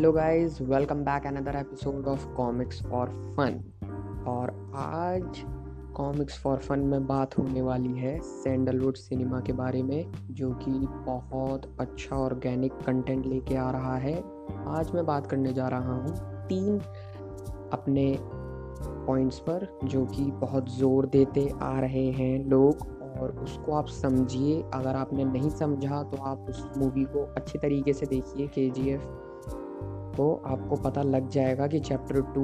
Hello guys welcome back another episode of comics for fun और आज comics for fun में बात होने वाली है सैंडलवुड सिनेमा के बारे में, जो कि बहुत अच्छा ऑर्गेनिक कंटेंट लेके आ रहा है। आज मैं बात करने जा रहा हूँ तीन अपने पॉइंट्स पर, जो कि बहुत ज़ोर देते आ रहे हैं लोग। और उसको आप समझिए। अगर आपने नहीं समझा तो आप उस मूवी को अच्छे तरीके से देखिए के जी एफ़ तो आपको पता लग जाएगा कि चैप्टर टू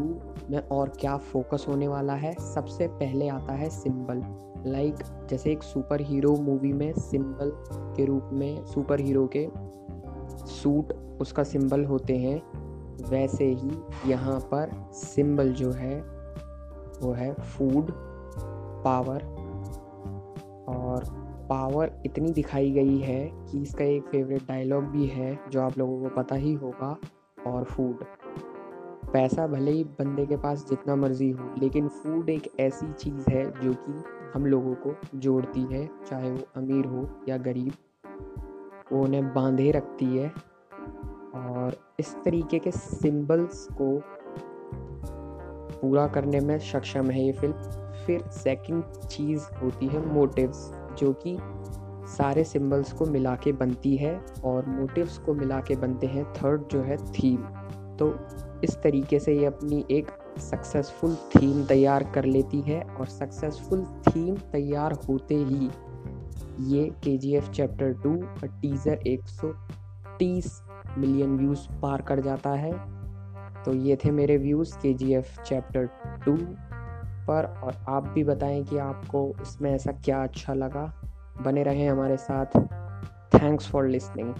में और क्या फोकस होने वाला है। सबसे पहले आता है सिंबल लाइक like, जैसे एक सुपर हीरो मूवी में सिंबल के रूप में सुपर हीरो के सूट उसका सिंबल होते हैं। वैसे ही यहाँ पर सिंबल जो है वो है फ़ूड पावर और पावर इतनी दिखाई गई है कि इसका एक फेवरेट डायलॉग भी है जो आप लोगों को पता ही होगा। और फ़ूड पैसा भले ही बंदे के पास जितना मर्ज़ी हो, लेकिन फ़ूड एक ऐसी चीज़ है जो कि हम लोगों को जोड़ती है, चाहे वो अमीर हो या गरीब। वो उन्हें बांधे रखती है और इस तरीके के सिंबल्स को पूरा करने में सक्षम है ये फ़िल्म फिर सेकंड चीज़ होती है मोटिव्स जो कि सारे सिंबल्स को मिला के बनती है और मोटिव्स को मिला के बनते हैं थर्ड जो है थीम। तो इस तरीके से ये अपनी एक सक्सेसफुल थीम तैयार कर लेती है और सक्सेसफुल थीम तैयार होते ही ये K G F chapter two teaser 130 million views पार कर जाता है। तो ये थे मेरे व्यूज़ के जी एफ़ चैप्टर टू पर और आप भी बताएँ कि आपको इसमें ऐसा क्या अच्छा लगा। बने रहें हमारे साथ। Thanks for listening